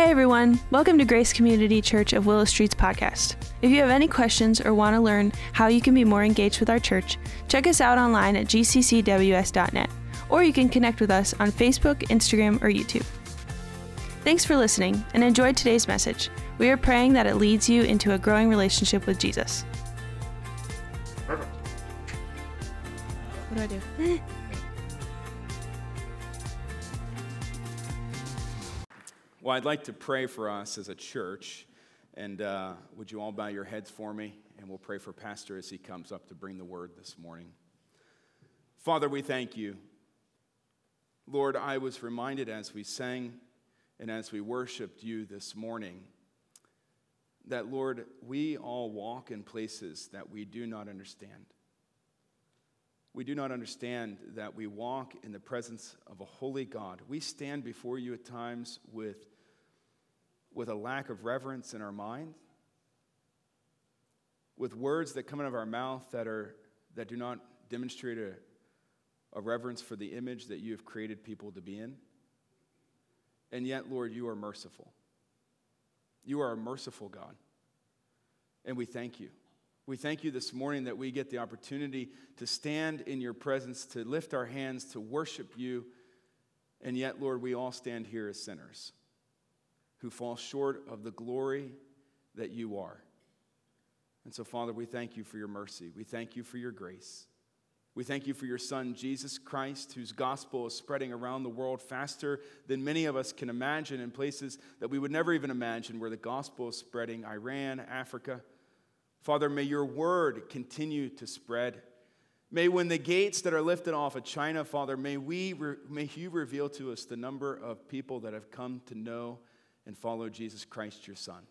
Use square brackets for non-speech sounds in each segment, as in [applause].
Hey everyone, welcome to Grace Community Church of Willow Street's podcast. If you have any questions or want to learn how you can be more engaged with our church, check us out online at gccws.net, or you can connect with us on Facebook, Instagram, or YouTube. Thanks for listening and enjoy today's message. We are praying that it leads you into a growing relationship with Jesus. Perfect. What do I do? [laughs] Well, I'd like to pray for us as a church. And uh, would you all bow your heads for me? And we'll pray for Pastor as he comes up to bring the word this morning. Father, we thank you. Lord, I was reminded as we sang and as we worshiped you this morning that, Lord, we all walk in places that we do not understand. We do not understand that we walk in the presence of a holy God. We stand before you at times with with a lack of reverence in our mind, with words that come out of our mouth that, are, that do not demonstrate a, a reverence for the image that you have created people to be in. And yet, Lord, you are merciful. You are a merciful God. And we thank you. We thank you this morning that we get the opportunity to stand in your presence, to lift our hands, to worship you. And yet, Lord, we all stand here as sinners who fall short of the glory that you are. And so, Father, we thank you for your mercy. We thank you for your grace. We thank you for your Son, Jesus Christ, whose gospel is spreading around the world faster than many of us can imagine in places that we would never even imagine where the gospel is spreading Iran, Africa. Father, may your word continue to spread. May when the gates that are lifted off of China, Father, may, we, may you reveal to us the number of people that have come to know and follow Jesus Christ, your Son.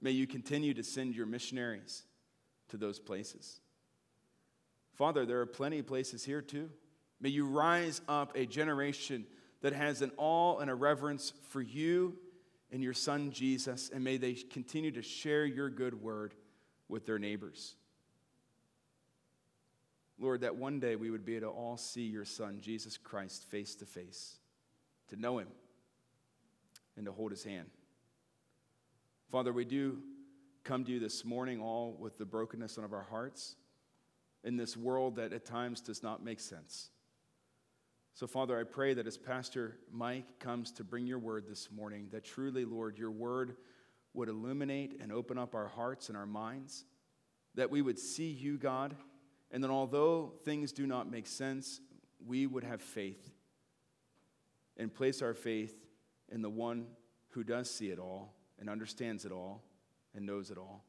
May you continue to send your missionaries to those places. Father, there are plenty of places here too. May you rise up a generation that has an awe and a reverence for you and your Son, Jesus, and may they continue to share your good word with their neighbors. Lord, that one day we would be able to all see your Son, Jesus Christ, face to face, to know him and to hold his hand. Father, we do come to you this morning all with the brokenness of our hearts in this world that at times does not make sense. So, Father, I pray that as Pastor Mike comes to bring your word this morning, that truly, Lord, your word would illuminate and open up our hearts and our minds, that we would see you, God, and that although things do not make sense, we would have faith and place our faith in the one who does see it all and understands it all and knows it all.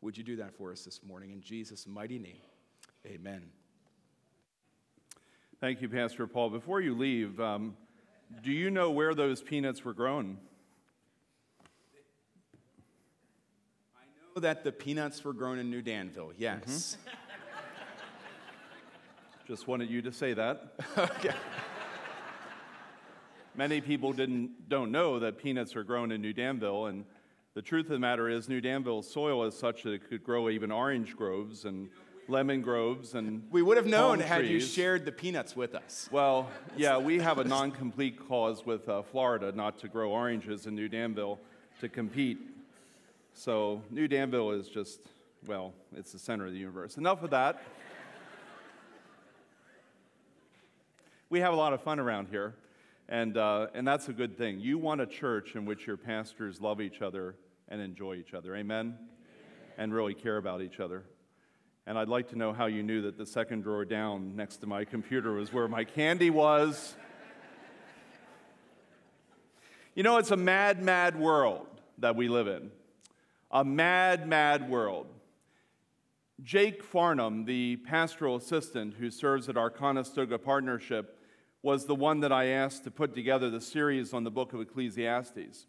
Would you do that for us this morning? In Jesus' mighty name, amen. Thank you, Pastor Paul. Before you leave, um, do you know where those peanuts were grown? I know that the peanuts were grown in New Danville, yes. Mm-hmm. Just wanted you to say that. [laughs] okay. Many people didn't, don't know that peanuts are grown in New Danville, and the truth of the matter is, New Danville's soil is such that it could grow even orange groves and lemon groves and we would have known had you shared the peanuts with us. Well yeah we have a non-complete clause with uh, florida not to grow oranges in new danville to compete. So new danville is just well it's the center of the universe. Enough of that. We have a lot of fun around here and, uh, and that's a good thing. You want a church in which your pastors love each other and enjoy each other. Amen? Amen? And really care about each other. And I'd like to know how you knew that the second drawer down next to my computer was where my candy was. you know, it's a mad, mad world that we live in. A mad, mad world. Jake Farnham, the pastoral assistant who serves at our Conestoga Partnership, was the one that I asked to put together the series on the book of Ecclesiastes.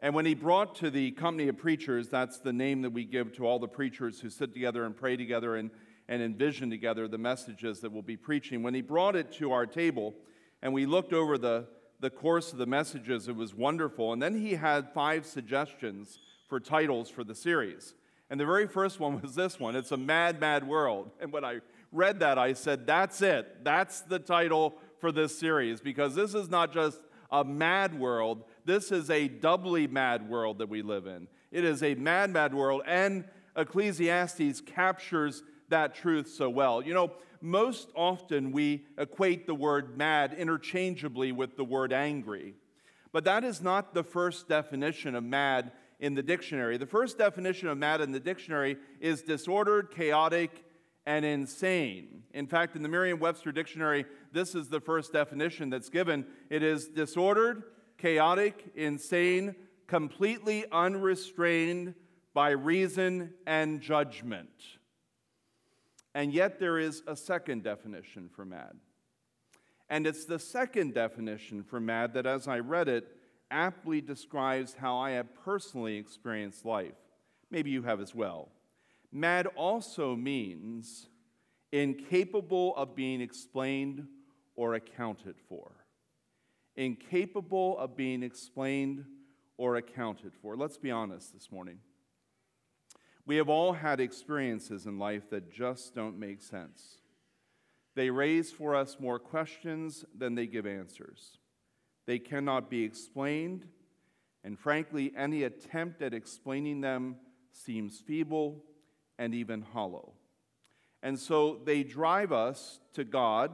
And when he brought to the company of preachers, that's the name that we give to all the preachers who sit together and pray together and, and envision together the messages that we'll be preaching. When he brought it to our table and we looked over the, the course of the messages, it was wonderful. And then he had five suggestions for titles for the series. And the very first one [laughs] was this one It's a Mad, Mad World. And when I read that, I said, That's it. That's the title for this series because this is not just a mad world, this is a doubly mad world that we live in. It is a mad, mad world, and Ecclesiastes captures that truth so well. You know, most often we equate the word mad interchangeably with the word angry. But that is not the first definition of mad in the dictionary. The first definition of mad in the dictionary is disordered, chaotic, and insane. In fact, in the Merriam Webster dictionary, this is the first definition that's given it is disordered, chaotic, insane, completely unrestrained by reason and judgment. And yet, there is a second definition for mad. And it's the second definition for mad that, as I read it, aptly describes how I have personally experienced life. Maybe you have as well. Mad also means incapable of being explained or accounted for. Incapable of being explained or accounted for. Let's be honest this morning. We have all had experiences in life that just don't make sense. They raise for us more questions than they give answers. They cannot be explained, and frankly, any attempt at explaining them seems feeble and even hollow. And so they drive us to God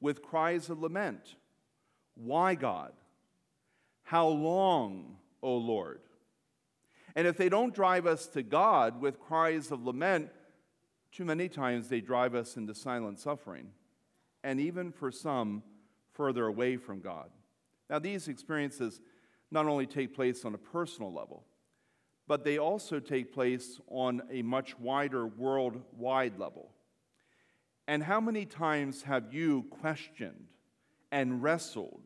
with cries of lament. Why, God? How long, O Lord? And if they don't drive us to God with cries of lament, too many times they drive us into silent suffering, and even for some, further away from God. Now, these experiences not only take place on a personal level, but they also take place on a much wider worldwide level. And how many times have you questioned and wrestled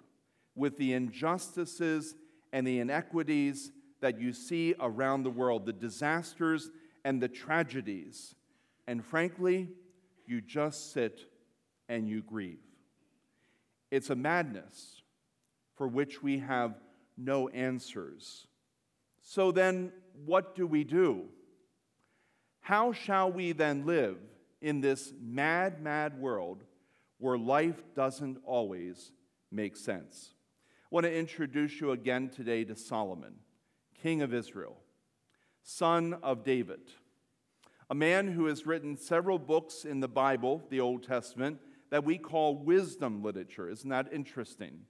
with the injustices and the inequities that you see around the world, the disasters and the tragedies? And frankly, you just sit and you grieve. It's a madness for which we have no answers. So then, what do we do? How shall we then live in this mad, mad world where life doesn't always make sense? I want to introduce you again today to Solomon, king of Israel, son of David, a man who has written several books in the Bible, the Old Testament, that we call wisdom literature. Isn't that interesting?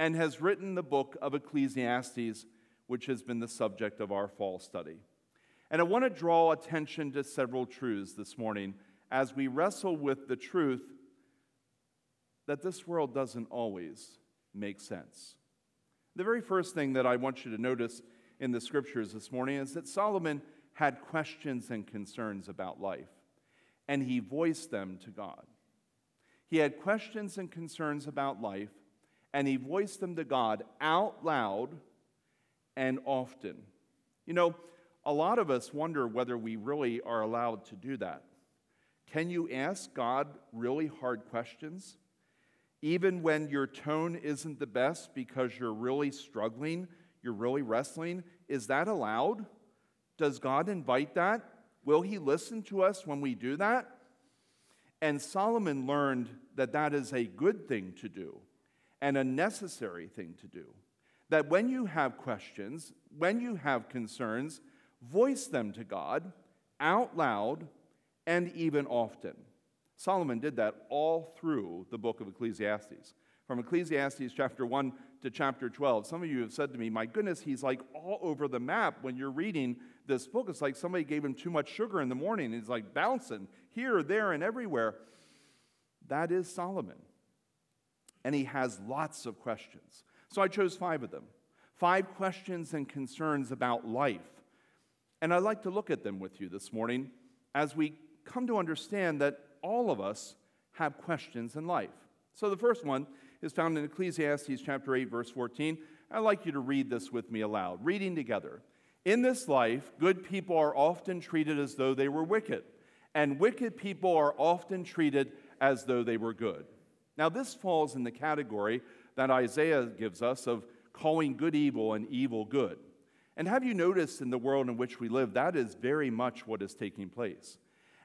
and has written the book of Ecclesiastes, which has been the subject of our fall study. And I want to draw attention to several truths this morning as we wrestle with the truth that this world doesn't always make sense. The very first thing that I want you to notice in the scriptures this morning is that Solomon had questions and concerns about life, and he voiced them to God. He had questions and concerns about life, and he voiced them to God out loud and often. You know, a lot of us wonder whether we really are allowed to do that. Can you ask God really hard questions? Even when your tone isn't the best because you're really struggling, you're really wrestling, is that allowed? Does God invite that? Will He listen to us when we do that? And Solomon learned that that is a good thing to do and a necessary thing to do. That when you have questions, when you have concerns, voice them to God out loud and even often. Solomon did that all through the book of Ecclesiastes. From Ecclesiastes chapter 1 to chapter 12. Some of you have said to me, My goodness, he's like all over the map when you're reading this book. It's like somebody gave him too much sugar in the morning. He's like bouncing here, there, and everywhere. That is Solomon and he has lots of questions. So I chose five of them five questions and concerns about life. And I'd like to look at them with you this morning as we come to understand that all of us have questions in life. So the first one is found in Ecclesiastes chapter 8 verse 14. I'd like you to read this with me aloud, reading together. In this life, good people are often treated as though they were wicked, and wicked people are often treated as though they were good. Now, this falls in the category that Isaiah gives us of calling good evil and evil good. And have you noticed in the world in which we live, that is very much what is taking place.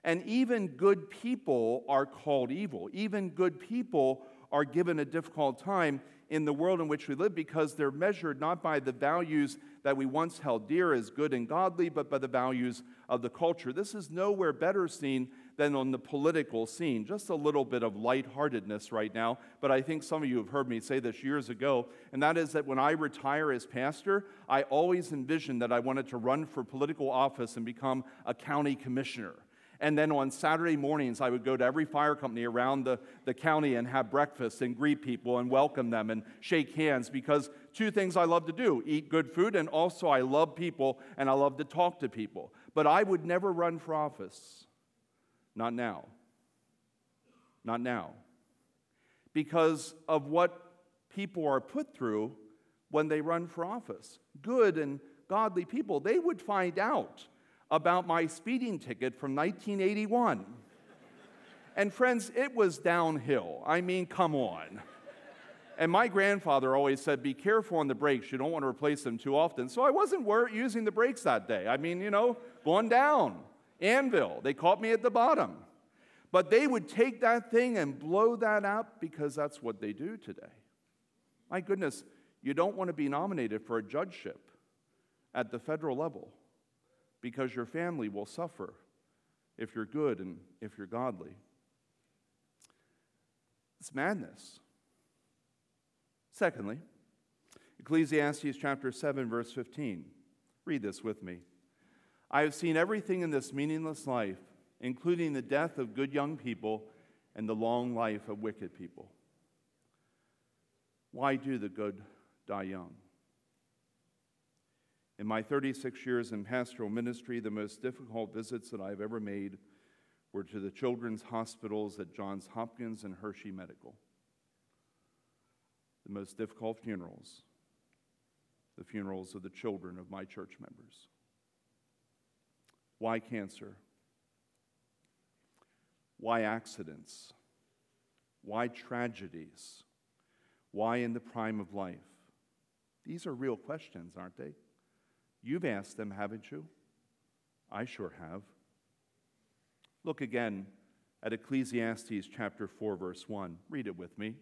And even good people are called evil. Even good people are given a difficult time in the world in which we live because they're measured not by the values that we once held dear as good and godly, but by the values of the culture. This is nowhere better seen than on the political scene. Just a little bit of lightheartedness right now, but I think some of you have heard me say this years ago, and that is that when I retire as pastor, I always envisioned that I wanted to run for political office and become a county commissioner. And then on Saturday mornings, I would go to every fire company around the, the county and have breakfast and greet people and welcome them and shake hands because two things I love to do eat good food, and also I love people and I love to talk to people. But I would never run for office. Not now. Not now. Because of what people are put through when they run for office. Good and godly people, they would find out about my speeding ticket from 1981. and friends, it was downhill. I mean, come on. And my grandfather always said, Be careful on the brakes. You don't want to replace them too often. So I wasn't using the brakes that day. I mean, you know, going down. Anvil, they caught me at the bottom. But they would take that thing and blow that up because that's what they do today. My goodness, you don't want to be nominated for a judgeship at the federal level because your family will suffer if you're good and if you're godly. It's madness. Secondly, Ecclesiastes chapter 7, verse 15. Read this with me. I have seen everything in this meaningless life, including the death of good young people and the long life of wicked people. Why do the good die young? In my 36 years in pastoral ministry, the most difficult visits that I've ever made were to the children's hospitals at Johns Hopkins and Hershey Medical. The most difficult funerals, the funerals of the children of my church members. Why cancer? Why accidents? Why tragedies? Why in the prime of life? These are real questions, aren't they? You've asked them, haven't you? I sure have. Look again at Ecclesiastes chapter 4, verse 1. Read it with me.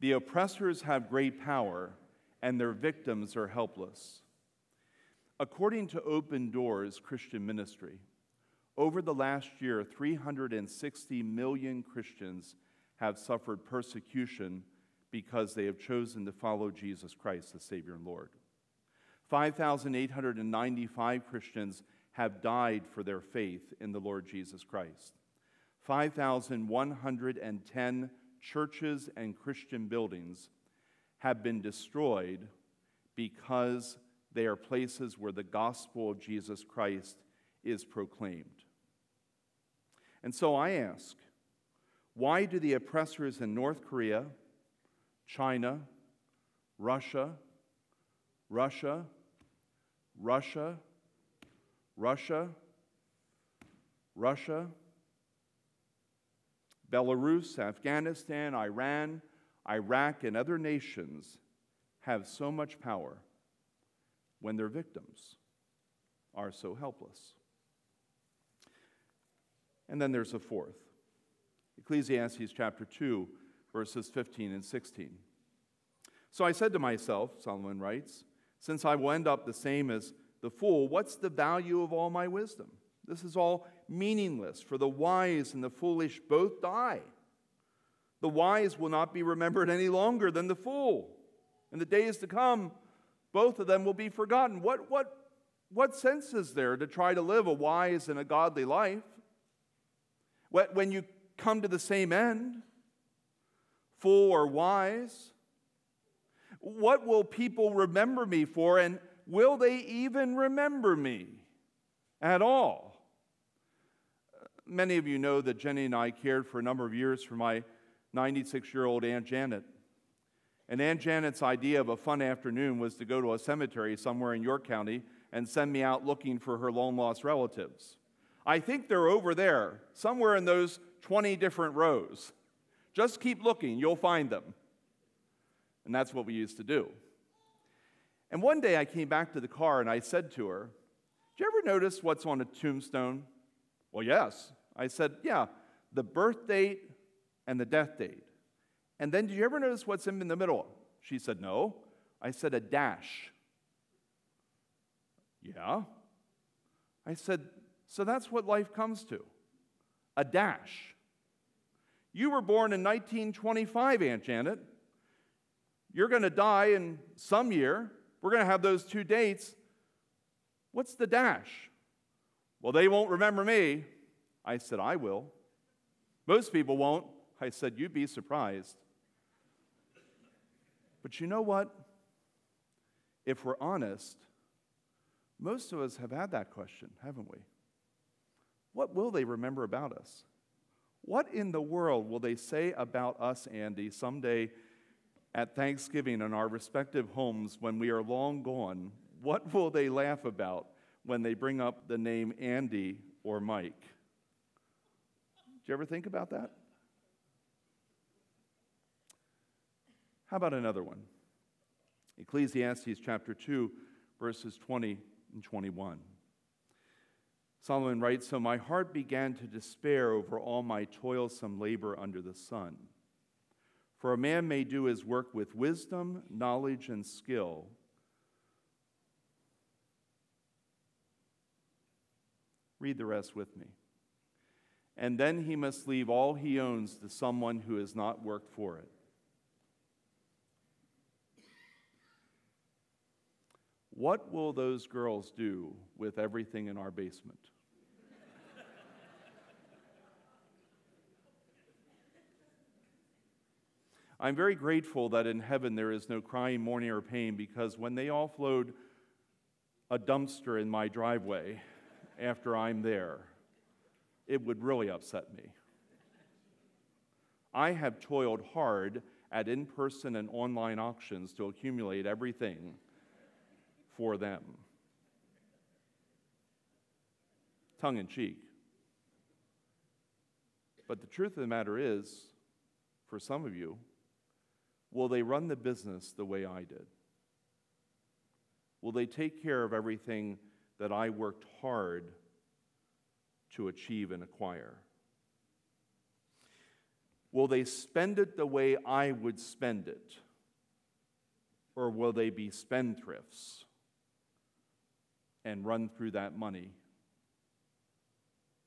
The oppressors have great power, and their victims are helpless. According to Open Doors Christian Ministry, over the last year, 360 million Christians have suffered persecution because they have chosen to follow Jesus Christ, the Savior and Lord. 5,895 Christians have died for their faith in the Lord Jesus Christ. 5,110 churches and Christian buildings have been destroyed because they are places where the gospel of Jesus Christ is proclaimed. And so I ask, why do the oppressors in North Korea, China, Russia, Russia, Russia, Russia, Russia, Belarus, Afghanistan, Iran, Iraq, and other nations have so much power when their victims are so helpless. And then there's a fourth Ecclesiastes chapter 2, verses 15 and 16. So I said to myself, Solomon writes, since I will end up the same as the fool, what's the value of all my wisdom? This is all meaningless, for the wise and the foolish both die. The wise will not be remembered any longer than the fool. In the days to come, both of them will be forgotten. What, what, what sense is there to try to live a wise and a godly life when you come to the same end, fool or wise? What will people remember me for, and will they even remember me at all? Many of you know that Jenny and I cared for a number of years for my 96 year old Aunt Janet. And Aunt Janet's idea of a fun afternoon was to go to a cemetery somewhere in York County and send me out looking for her long lost relatives. I think they're over there, somewhere in those 20 different rows. Just keep looking, you'll find them. And that's what we used to do. And one day I came back to the car and I said to her, Did you ever notice what's on a tombstone? Well, yes. I said, Yeah, the birth date and the death date. And then did you ever notice what's in the middle? She said, No. I said, A dash. Yeah. I said, So that's what life comes to a dash. You were born in 1925, Aunt Janet. You're going to die in some year. We're going to have those two dates. What's the dash? Well, they won't remember me. I said, I will. Most people won't. I said, You'd be surprised. But you know what? If we're honest, most of us have had that question, haven't we? What will they remember about us? What in the world will they say about us, Andy, someday at Thanksgiving in our respective homes when we are long gone? What will they laugh about when they bring up the name Andy or Mike? Do you ever think about that? How about another one? Ecclesiastes chapter 2, verses 20 and 21. Solomon writes So my heart began to despair over all my toilsome labor under the sun. For a man may do his work with wisdom, knowledge, and skill. Read the rest with me. And then he must leave all he owns to someone who has not worked for it. What will those girls do with everything in our basement? I'm very grateful that in heaven there is no crying, mourning, or pain because when they offload a dumpster in my driveway after I'm there, it would really upset me. I have toiled hard at in person and online auctions to accumulate everything for them. Tongue in cheek. But the truth of the matter is, for some of you, will they run the business the way I did? Will they take care of everything that I worked hard to achieve and acquire? Will they spend it the way I would spend it? Or will they be spendthrifts? And run through that money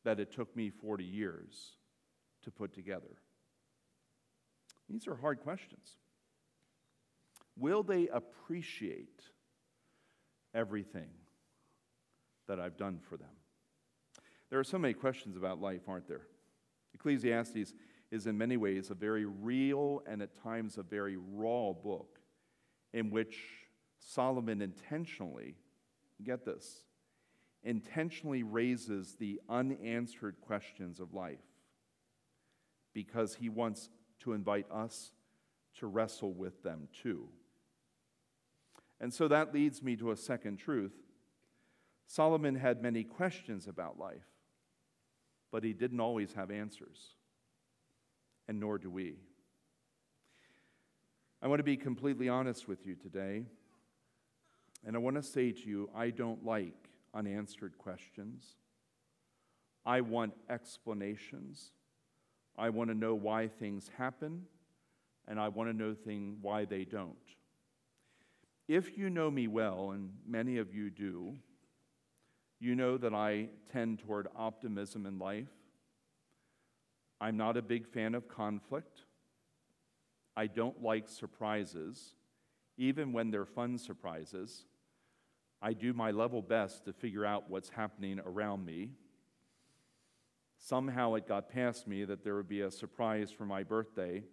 that it took me 40 years to put together? These are hard questions. Will they appreciate everything that I've done for them? There are so many questions about life, aren't there? Ecclesiastes is in many ways a very real and at times a very raw book in which Solomon intentionally get this, intentionally raises the unanswered questions of life because he wants to invite us to wrestle with them too. And so that leads me to a second truth. Solomon had many questions about life, but he didn't always have answers, and nor do we. I want to be completely honest with you today. And I want to say to you, I don't like unanswered questions. I want explanations. I want to know why things happen, and I want to know thing, why they don't. If you know me well, and many of you do, you know that I tend toward optimism in life. I'm not a big fan of conflict. I don't like surprises, even when they're fun surprises. I do my level best to figure out what's happening around me. Somehow it got past me that there would be a surprise for my birthday.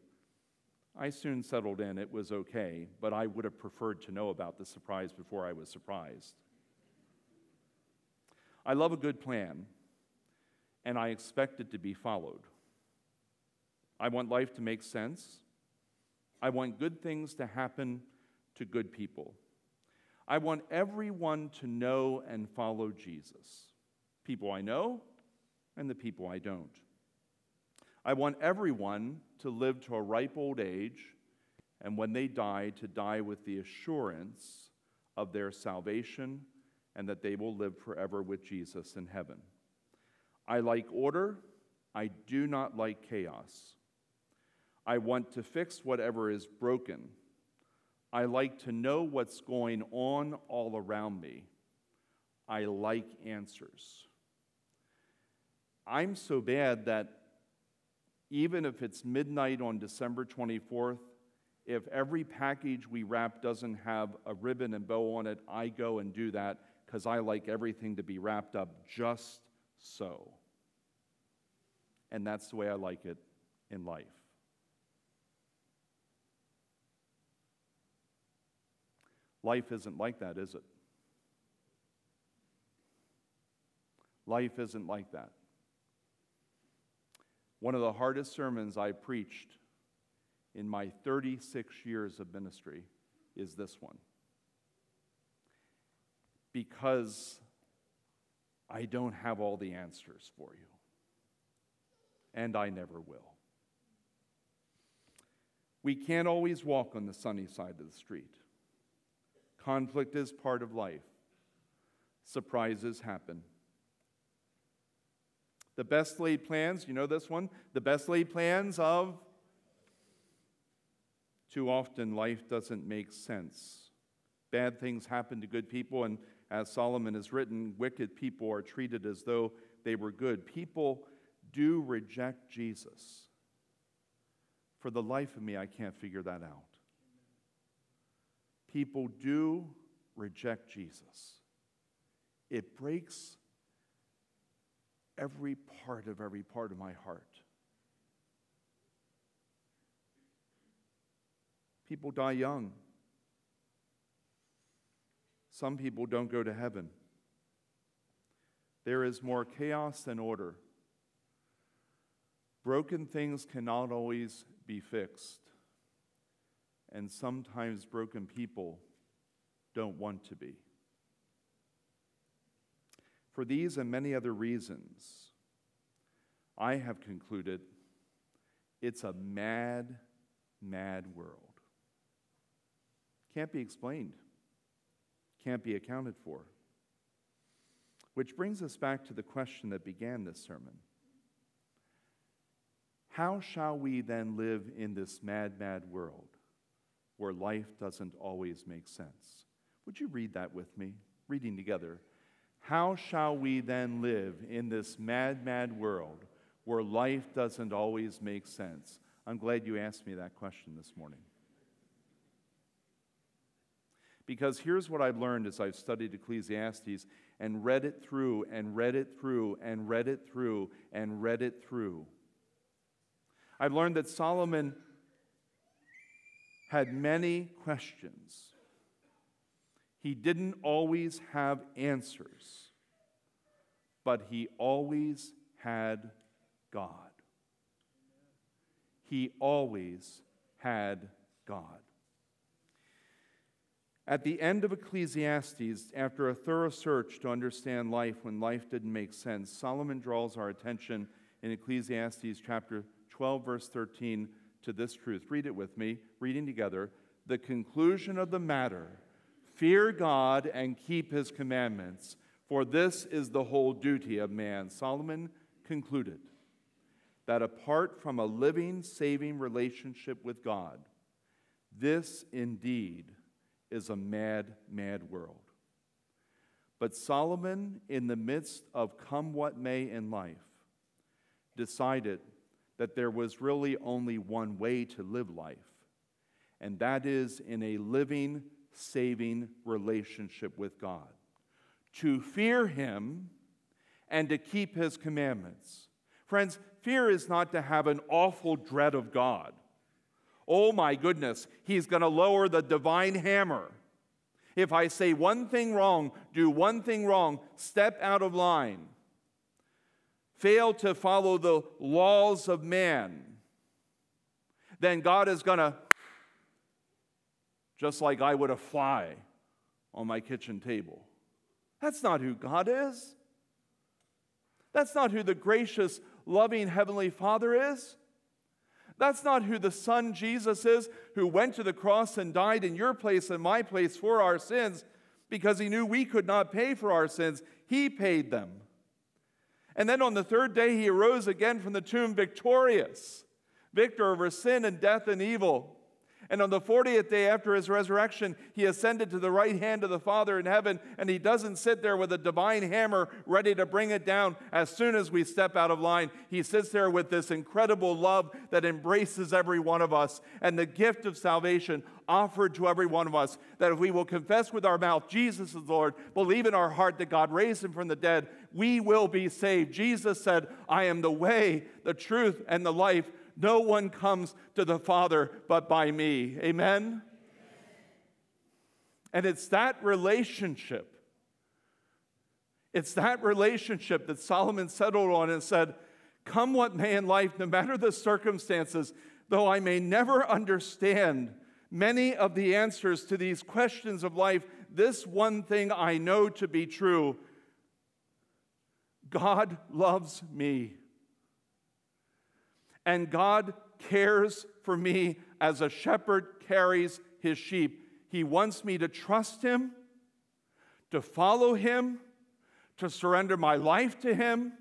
I soon settled in, it was okay, but I would have preferred to know about the surprise before I was surprised. I love a good plan, and I expect it to be followed. I want life to make sense. I want good things to happen to good people. I want everyone to know and follow Jesus people I know and the people I don't. I want everyone to live to a ripe old age, and when they die, to die with the assurance of their salvation and that they will live forever with Jesus in heaven. I like order, I do not like chaos. I want to fix whatever is broken I like to know what's going on all around me. I like answers. I'm so bad that even if it's midnight on December 24th, if every package we wrap doesn't have a ribbon and bow on it, I go and do that because I like everything to be wrapped up just so. And that's the way I like it in life. Life isn't like that, is it? Life isn't like that. One of the hardest sermons I preached in my 36 years of ministry is this one. Because I don't have all the answers for you, and I never will. We can't always walk on the sunny side of the street. Conflict is part of life. Surprises happen. The best laid plans, you know this one? The best laid plans of. Too often, life doesn't make sense. Bad things happen to good people, and as Solomon has written, wicked people are treated as though they were good. People do reject Jesus. For the life of me, I can't figure that out. People do reject Jesus. It breaks every part of every part of my heart. People die young. Some people don't go to heaven. There is more chaos than order. Broken things cannot always be fixed. And sometimes broken people don't want to be. For these and many other reasons, I have concluded it's a mad, mad world. Can't be explained, can't be accounted for. Which brings us back to the question that began this sermon How shall we then live in this mad, mad world where life doesn't always make sense? Would you read that with me? Reading together. How shall we then live in this mad, mad world where life doesn't always make sense? I'm glad you asked me that question this morning. Because here's what I've learned as I've studied Ecclesiastes and read it through and read it through and read it through and read it through. I've learned that Solomon had many questions. He didn't always have answers, but he always had God. He always had God. At the end of Ecclesiastes, after a thorough search to understand life when life didn't make sense, Solomon draws our attention in Ecclesiastes chapter 12, verse 13, to this truth. Read it with me, reading together. The conclusion of the matter Fear God and keep his commandments, for this is the whole duty of man. Solomon concluded that apart from a living, saving relationship with God, this indeed is a mad, mad world. But Solomon, in the midst of come what may in life, decided that there was really only one way to live life, and that is in a living, saving relationship with God. To fear Him and to keep His commandments. Friends, fear is not to have an awful dread of God. Oh my goodness, He's going to lower the divine hammer. If I say one thing wrong, do one thing wrong, step out of line, fail to follow the laws of man, then God is going to just like I would a fly on my kitchen table. That's not who God is. That's not who the gracious, loving Heavenly Father is. That's not who the Son Jesus is, who went to the cross and died in your place and my place for our sins because he knew we could not pay for our sins. He paid them. And then on the third day, he arose again from the tomb victorious, victor over sin and death and evil. And on the 40th day after his resurrection, he ascended to the right hand of the Father in heaven, and he doesn't sit there with a divine hammer ready to bring it down as soon as we step out of line. He sits there with this incredible love that embraces every one of us and the gift of salvation offered to every one of us. That if we will confess with our mouth Jesus is Lord, believe in our heart that God raised him from the dead, we will be saved. Jesus said, I am the way, the truth, and the life. No one comes to the Father but by me. Amen? And it's that relationship. It's that relationship that Solomon settled on and said, Come what may in life, no matter the circumstances, though I may never understand many of the answers to these questions of life, this one thing I know to be true God loves me and God cares for me as a shepherd carries his sheep. He wants me to trust him, to follow him, to surrender my life to him,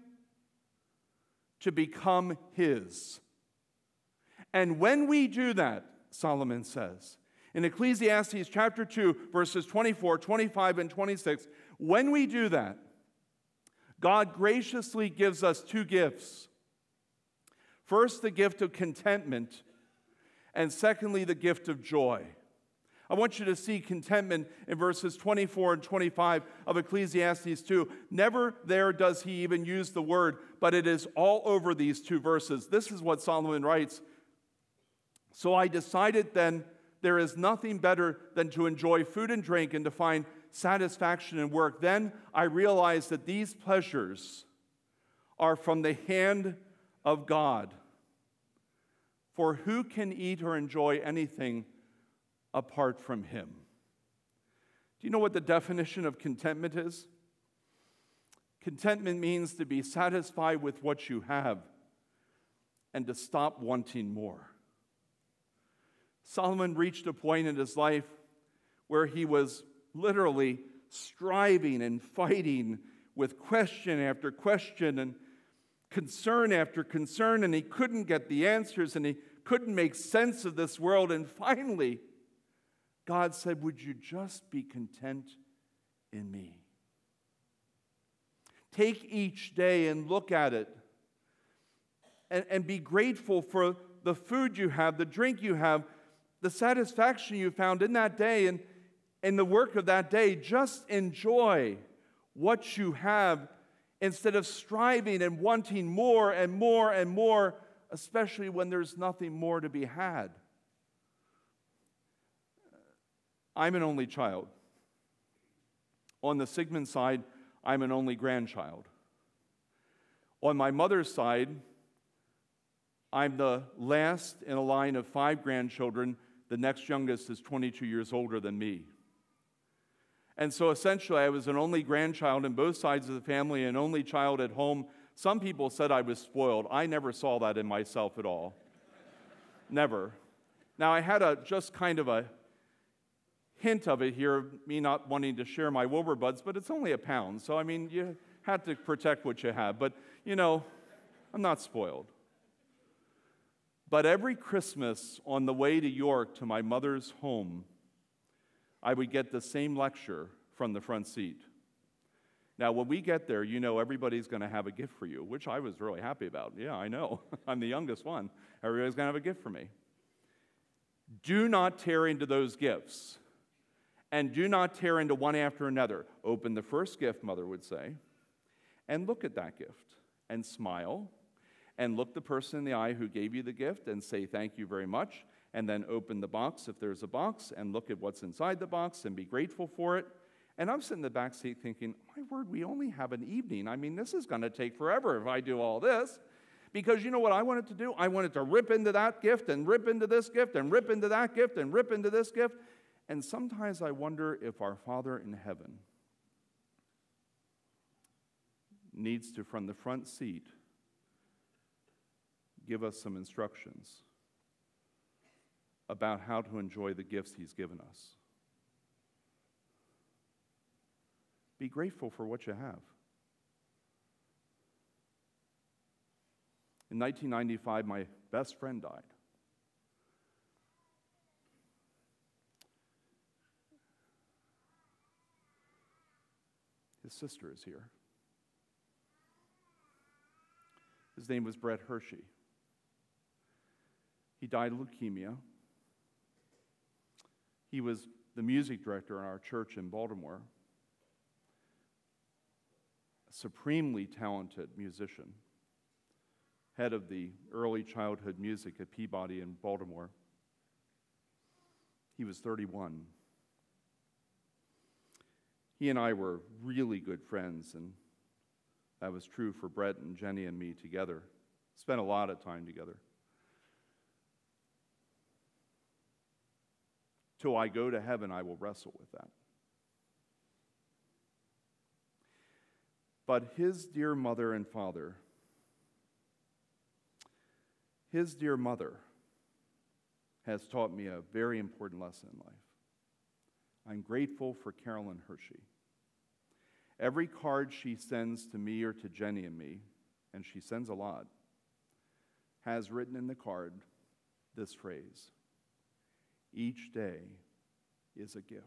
to become his. And when we do that, Solomon says, in Ecclesiastes chapter 2, verses 24, 25, and 26, when we do that, God graciously gives us two gifts First, the gift of contentment, and secondly, the gift of joy. I want you to see contentment in verses 24 and 25 of Ecclesiastes 2. Never there does he even use the word, but it is all over these two verses. This is what Solomon writes So I decided then there is nothing better than to enjoy food and drink and to find satisfaction in work. Then I realized that these pleasures are from the hand of God. For who can eat or enjoy anything apart from Him? Do you know what the definition of contentment is? Contentment means to be satisfied with what you have and to stop wanting more. Solomon reached a point in his life where he was literally striving and fighting with question after question and concern after concern, and he couldn't get the answers and he couldn't make sense of this world. And finally, God said, Would you just be content in me? Take each day and look at it and, and be grateful for the food you have, the drink you have, the satisfaction you found in that day and in the work of that day. Just enjoy what you have instead of striving and wanting more and more and more, especially when there's nothing more to be had. I'm an only child. On the Sigmund side, I'm an only grandchild. On my mother's side, I'm the last in a line of five grandchildren. The next youngest is 22 years older than me. And so essentially, I was an only grandchild in both sides of the family, an only child at home. Some people said I was spoiled. I never saw that in myself at all. never. Now, I had a just kind of a hint of it here, me not wanting to share my Wilbur buds, but it's only a pound. So, I mean, you had to protect what you have. But, you know, I'm not spoiled. But every Christmas on the way to York to my mother's home, I would get the same lecture from the front seat. Now, when we get there, you know everybody's going to have a gift for you, which I was really happy about. Yeah, I know. [laughs] I'm the youngest one. Everybody's going to have a gift for me. Do not tear into those gifts. And do not tear into one after another. Open the first gift, Mother would say, and look at that gift and smile and look the person in the eye who gave you the gift and say thank you very much and then open the box if there's a box and look at what's inside the box and be grateful for it. And I'm sitting in the back seat thinking, my word, we only have an evening. I mean, this is going to take forever if I do all this. Because you know what I wanted to do? I wanted to rip into that gift and rip into this gift and rip into that gift and rip into this gift. And sometimes I wonder if our Father in heaven needs to, from the front seat, give us some instructions about how to enjoy the gifts He's given us. Be grateful for what you have. In 1995, my best friend died. His sister is here. His name was Brett Hershey. He died of leukemia he was the music director in our church in Baltimore, a supremely talented musician, head of the early childhood music at Peabody in Baltimore. He was 31. He and I were really good friends, and that was true for Brett and Jenny and me together. Spent a lot of time together. Till I go to heaven, I will wrestle with that. But his dear mother and father, his dear mother, has taught me a very important lesson in life. I'm grateful for Carolyn Hershey. Every card she sends to me or to Jenny and me, and she sends a lot, has written in the card this phrase Each day is a gift.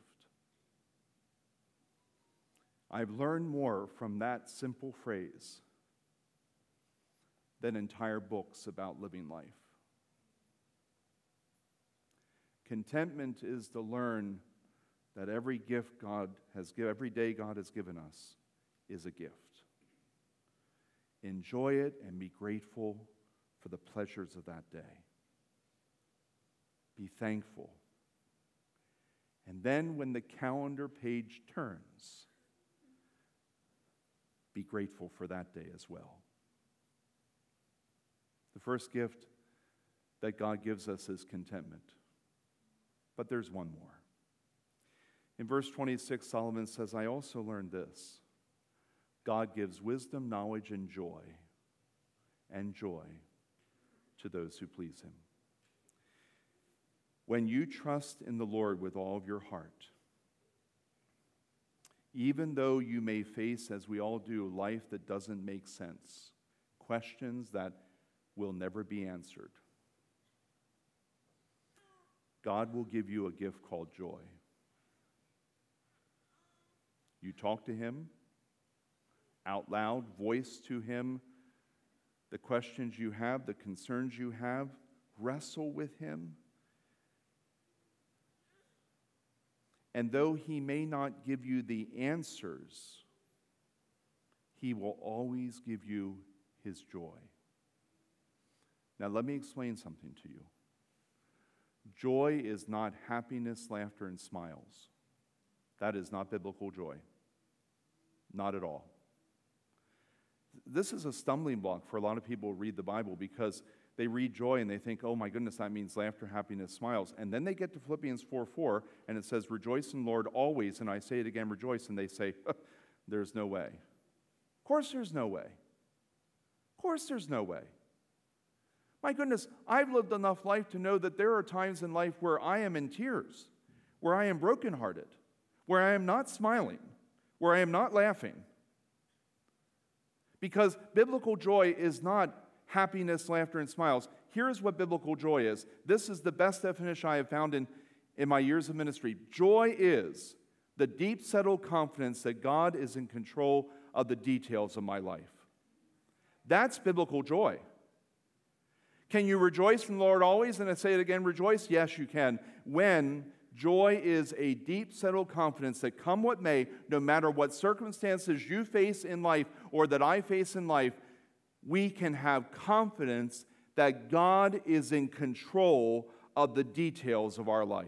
I've learned more from that simple phrase than entire books about living life. Contentment is to learn that every gift God has given, every day God has given us is a gift. Enjoy it and be grateful for the pleasures of that day. Be thankful. And then when the calendar page turns, be grateful for that day as well. The first gift that God gives us is contentment. But there's one more. In verse 26, Solomon says, I also learned this God gives wisdom, knowledge, and joy, and joy to those who please him. When you trust in the Lord with all of your heart, even though you may face, as we all do, life that doesn't make sense, questions that will never be answered, God will give you a gift called joy. You talk to Him out loud, voice to Him the questions you have, the concerns you have, wrestle with Him. And though He may not give you the answers, He will always give you His joy. Now, let me explain something to you. Joy is not happiness, laughter, and smiles. That is not biblical joy. Not at all. This is a stumbling block for a lot of people who read the Bible because they read joy and they think, oh my goodness, that means laughter, happiness, smiles. And then they get to Philippians 4 4, and it says, Rejoice in Lord always. And I say it again, rejoice. And they say, There's no way. Of course, there's no way. Of course, there's no way. My goodness, I've lived enough life to know that there are times in life where I am in tears, where I am brokenhearted, where I am not smiling, where I am not laughing. Because biblical joy is not happiness, laughter, and smiles. Here's what biblical joy is this is the best definition I have found in, in my years of ministry. Joy is the deep, settled confidence that God is in control of the details of my life. That's biblical joy. Can you rejoice in the Lord always? And I say it again, rejoice? Yes, you can. When joy is a deep, settled confidence that come what may, no matter what circumstances you face in life or that I face in life, we can have confidence that God is in control of the details of our life.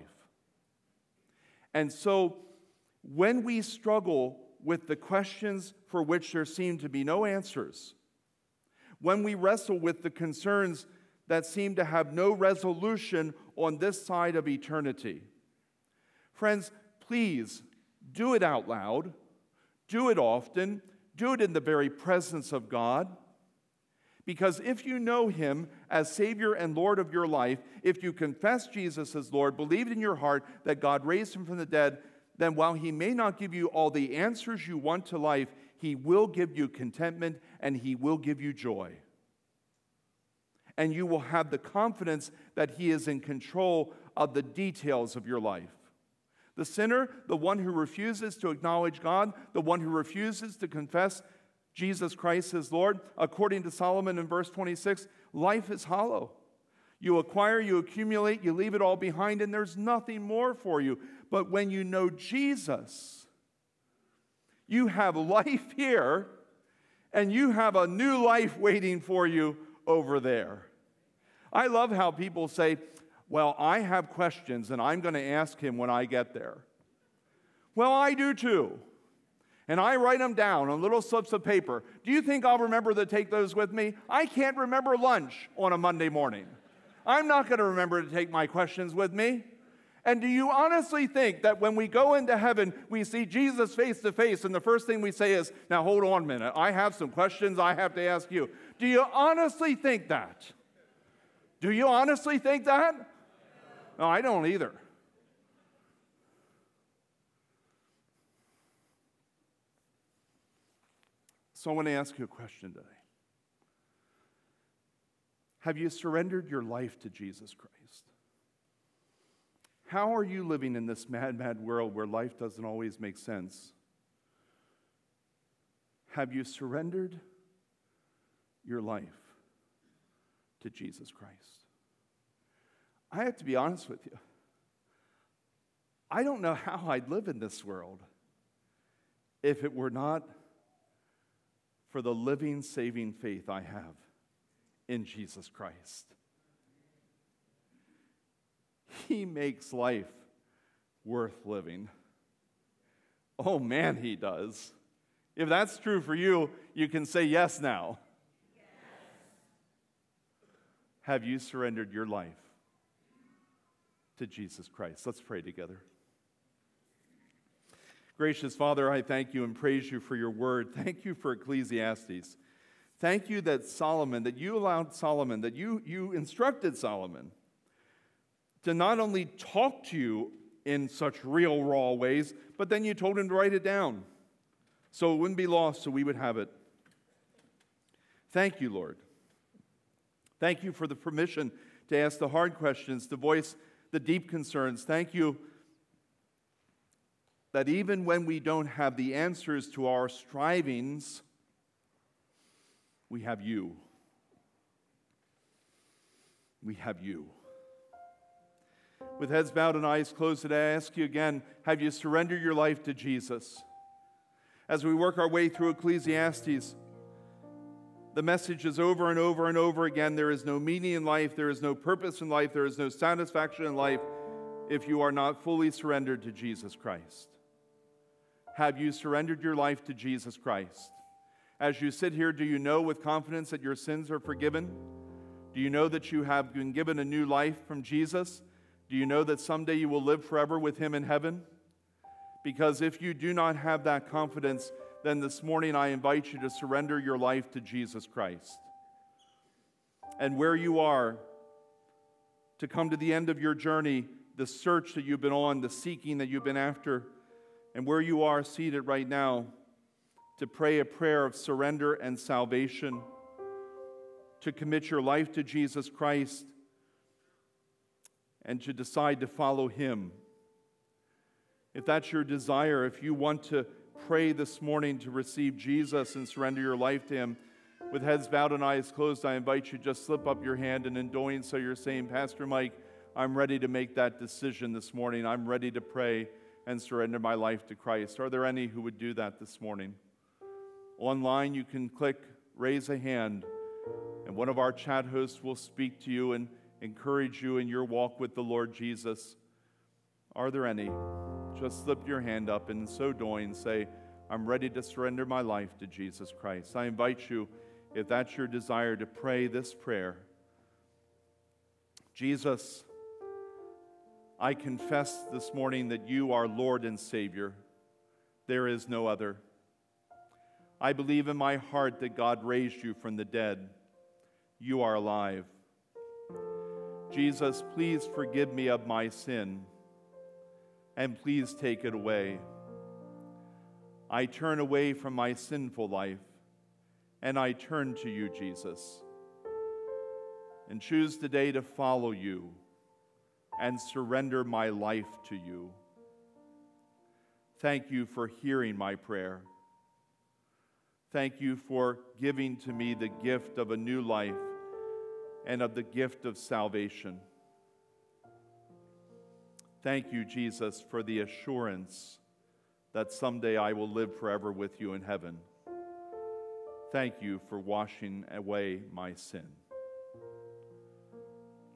And so, when we struggle with the questions for which there seem to be no answers, when we wrestle with the concerns that seem to have no resolution on this side of eternity. Friends, please do it out loud, do it often, do it in the very presence of God. Because if you know Him as Savior and Lord of your life, if you confess Jesus as Lord, believe in your heart that God raised Him from the dead, then while He may not give you all the answers you want to life, He will give you contentment and He will give you joy and you will have the confidence that He is in control of the details of your life. The sinner, the one who refuses to acknowledge God, the one who refuses to confess Jesus Christ as Lord, according to Solomon in verse 26, life is hollow. You acquire, you accumulate, you leave it all behind, and there's nothing more for you. But when you know Jesus, you have life here, and you have a new life waiting for you over there. I love how people say, Well, I have questions, and I'm going to ask him when I get there. Well, I do too and I write them down on little slips of paper, do you think I'll remember to take those with me? I can't remember lunch on a Monday morning. I'm not going to remember to take my questions with me. And do you honestly think that when we go into heaven, we see Jesus face to face, and the first thing we say is, Now hold on a minute, I have some questions I have to ask you? Do you honestly think that? Do you honestly think that? No, I don't either. So I want to ask you a question today. Have you surrendered your life to Jesus Christ? How are you living in this mad, mad world where life doesn't always make sense? Have you surrendered your life to Jesus Christ? I have to be honest with you. I don't know how I'd live in this world if it were not for the living, saving faith I have in Jesus Christ. He makes life worth living. Oh man, he does. If that's true for you, you can say yes now. Yes. Have you surrendered your life to Jesus Christ? Let's pray together. Gracious Father, I thank you and praise you for your word. Thank you for Ecclesiastes. Thank you that Solomon, that you allowed Solomon, that you, you instructed Solomon to not only talk to you in such real, raw ways, but then you told him to write it down so it wouldn't be lost, so we would have it. Thank you, Lord. Thank you for the permission to ask the hard questions, to voice the deep concerns. Thank you that even when we don't have the answers to our strivings, we have you. We have you. With heads bowed and eyes closed, today, I ask you again have you surrendered your life to Jesus? As we work our way through Ecclesiastes, the message is over and over and over again there is no meaning in life, there is no purpose in life, there is no satisfaction in life if you are not fully surrendered to Jesus Christ. Have you surrendered your life to Jesus Christ? As you sit here, do you know with confidence that your sins are forgiven? Do you know that you have been given a new life from Jesus? Do you know that someday you will live forever with Him in heaven? Because if you do not have that confidence, then this morning I invite you to surrender your life to Jesus Christ. And where you are, to come to the end of your journey, the search that you've been on, the seeking that you've been after, and where you are seated right now, to pray a prayer of surrender and salvation, to commit your life to Jesus Christ, and to decide to follow Him. If that's your desire, if you want to pray this morning to receive Jesus and surrender your life to Him, with heads bowed and eyes closed, I invite you just slip up your hand, and in doing so, you're saying, Pastor Mike, I'm ready to make that decision this morning. I'm ready to pray and surrender my life to Christ. Are there any who would do that this morning? Online, you can click raise a hand, and one of our chat hosts will speak to you and encourage you in your walk with the Lord Jesus. Are there any? Just slip your hand up, and in so doing, say, I'm ready to surrender my life to Jesus Christ. I invite you, if that's your desire, to pray this prayer Jesus, I confess this morning that you are Lord and Savior. There is no other. I believe in my heart that God raised you from the dead. You are alive. Jesus, please forgive me of my sin and please take it away. I turn away from my sinful life and I turn to you, Jesus, and choose today to follow you and surrender my life to you. Thank you for hearing my prayer. Thank you for giving to me the gift of a new life and of the gift of salvation. Thank you, Jesus, for the assurance that someday I will live forever with you in heaven. Thank you for washing away my sin.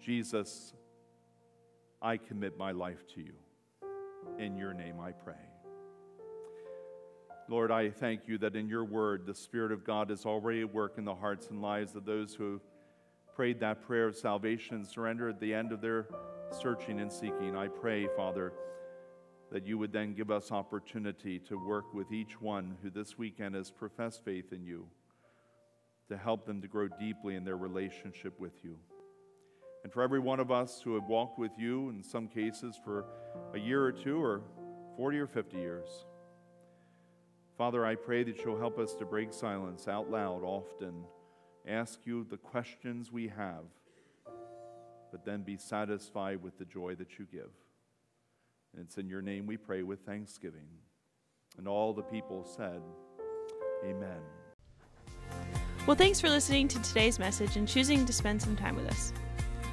Jesus, I commit my life to you. In your name I pray. Lord, I thank you that in your word, the Spirit of God is already at work in the hearts and lives of those who have prayed that prayer of salvation and surrender at the end of their searching and seeking. I pray, Father, that you would then give us opportunity to work with each one who this weekend has professed faith in you, to help them to grow deeply in their relationship with you. And for every one of us who have walked with you, in some cases for a year or two, or 40 or 50 years, Father, I pray that you'll help us to break silence out loud often, ask you the questions we have but then be satisfied with the joy that you give. And it's in your name we pray with thanksgiving. And all the people said, Amen. Well, thanks for listening to today's message and choosing to spend some time with us.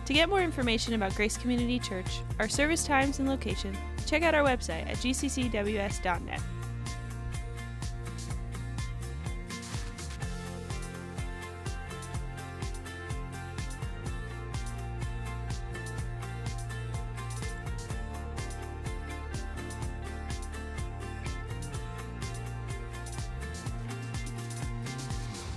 To get more information about Grace Community Church, our service times and location, check out our website at gccws.net.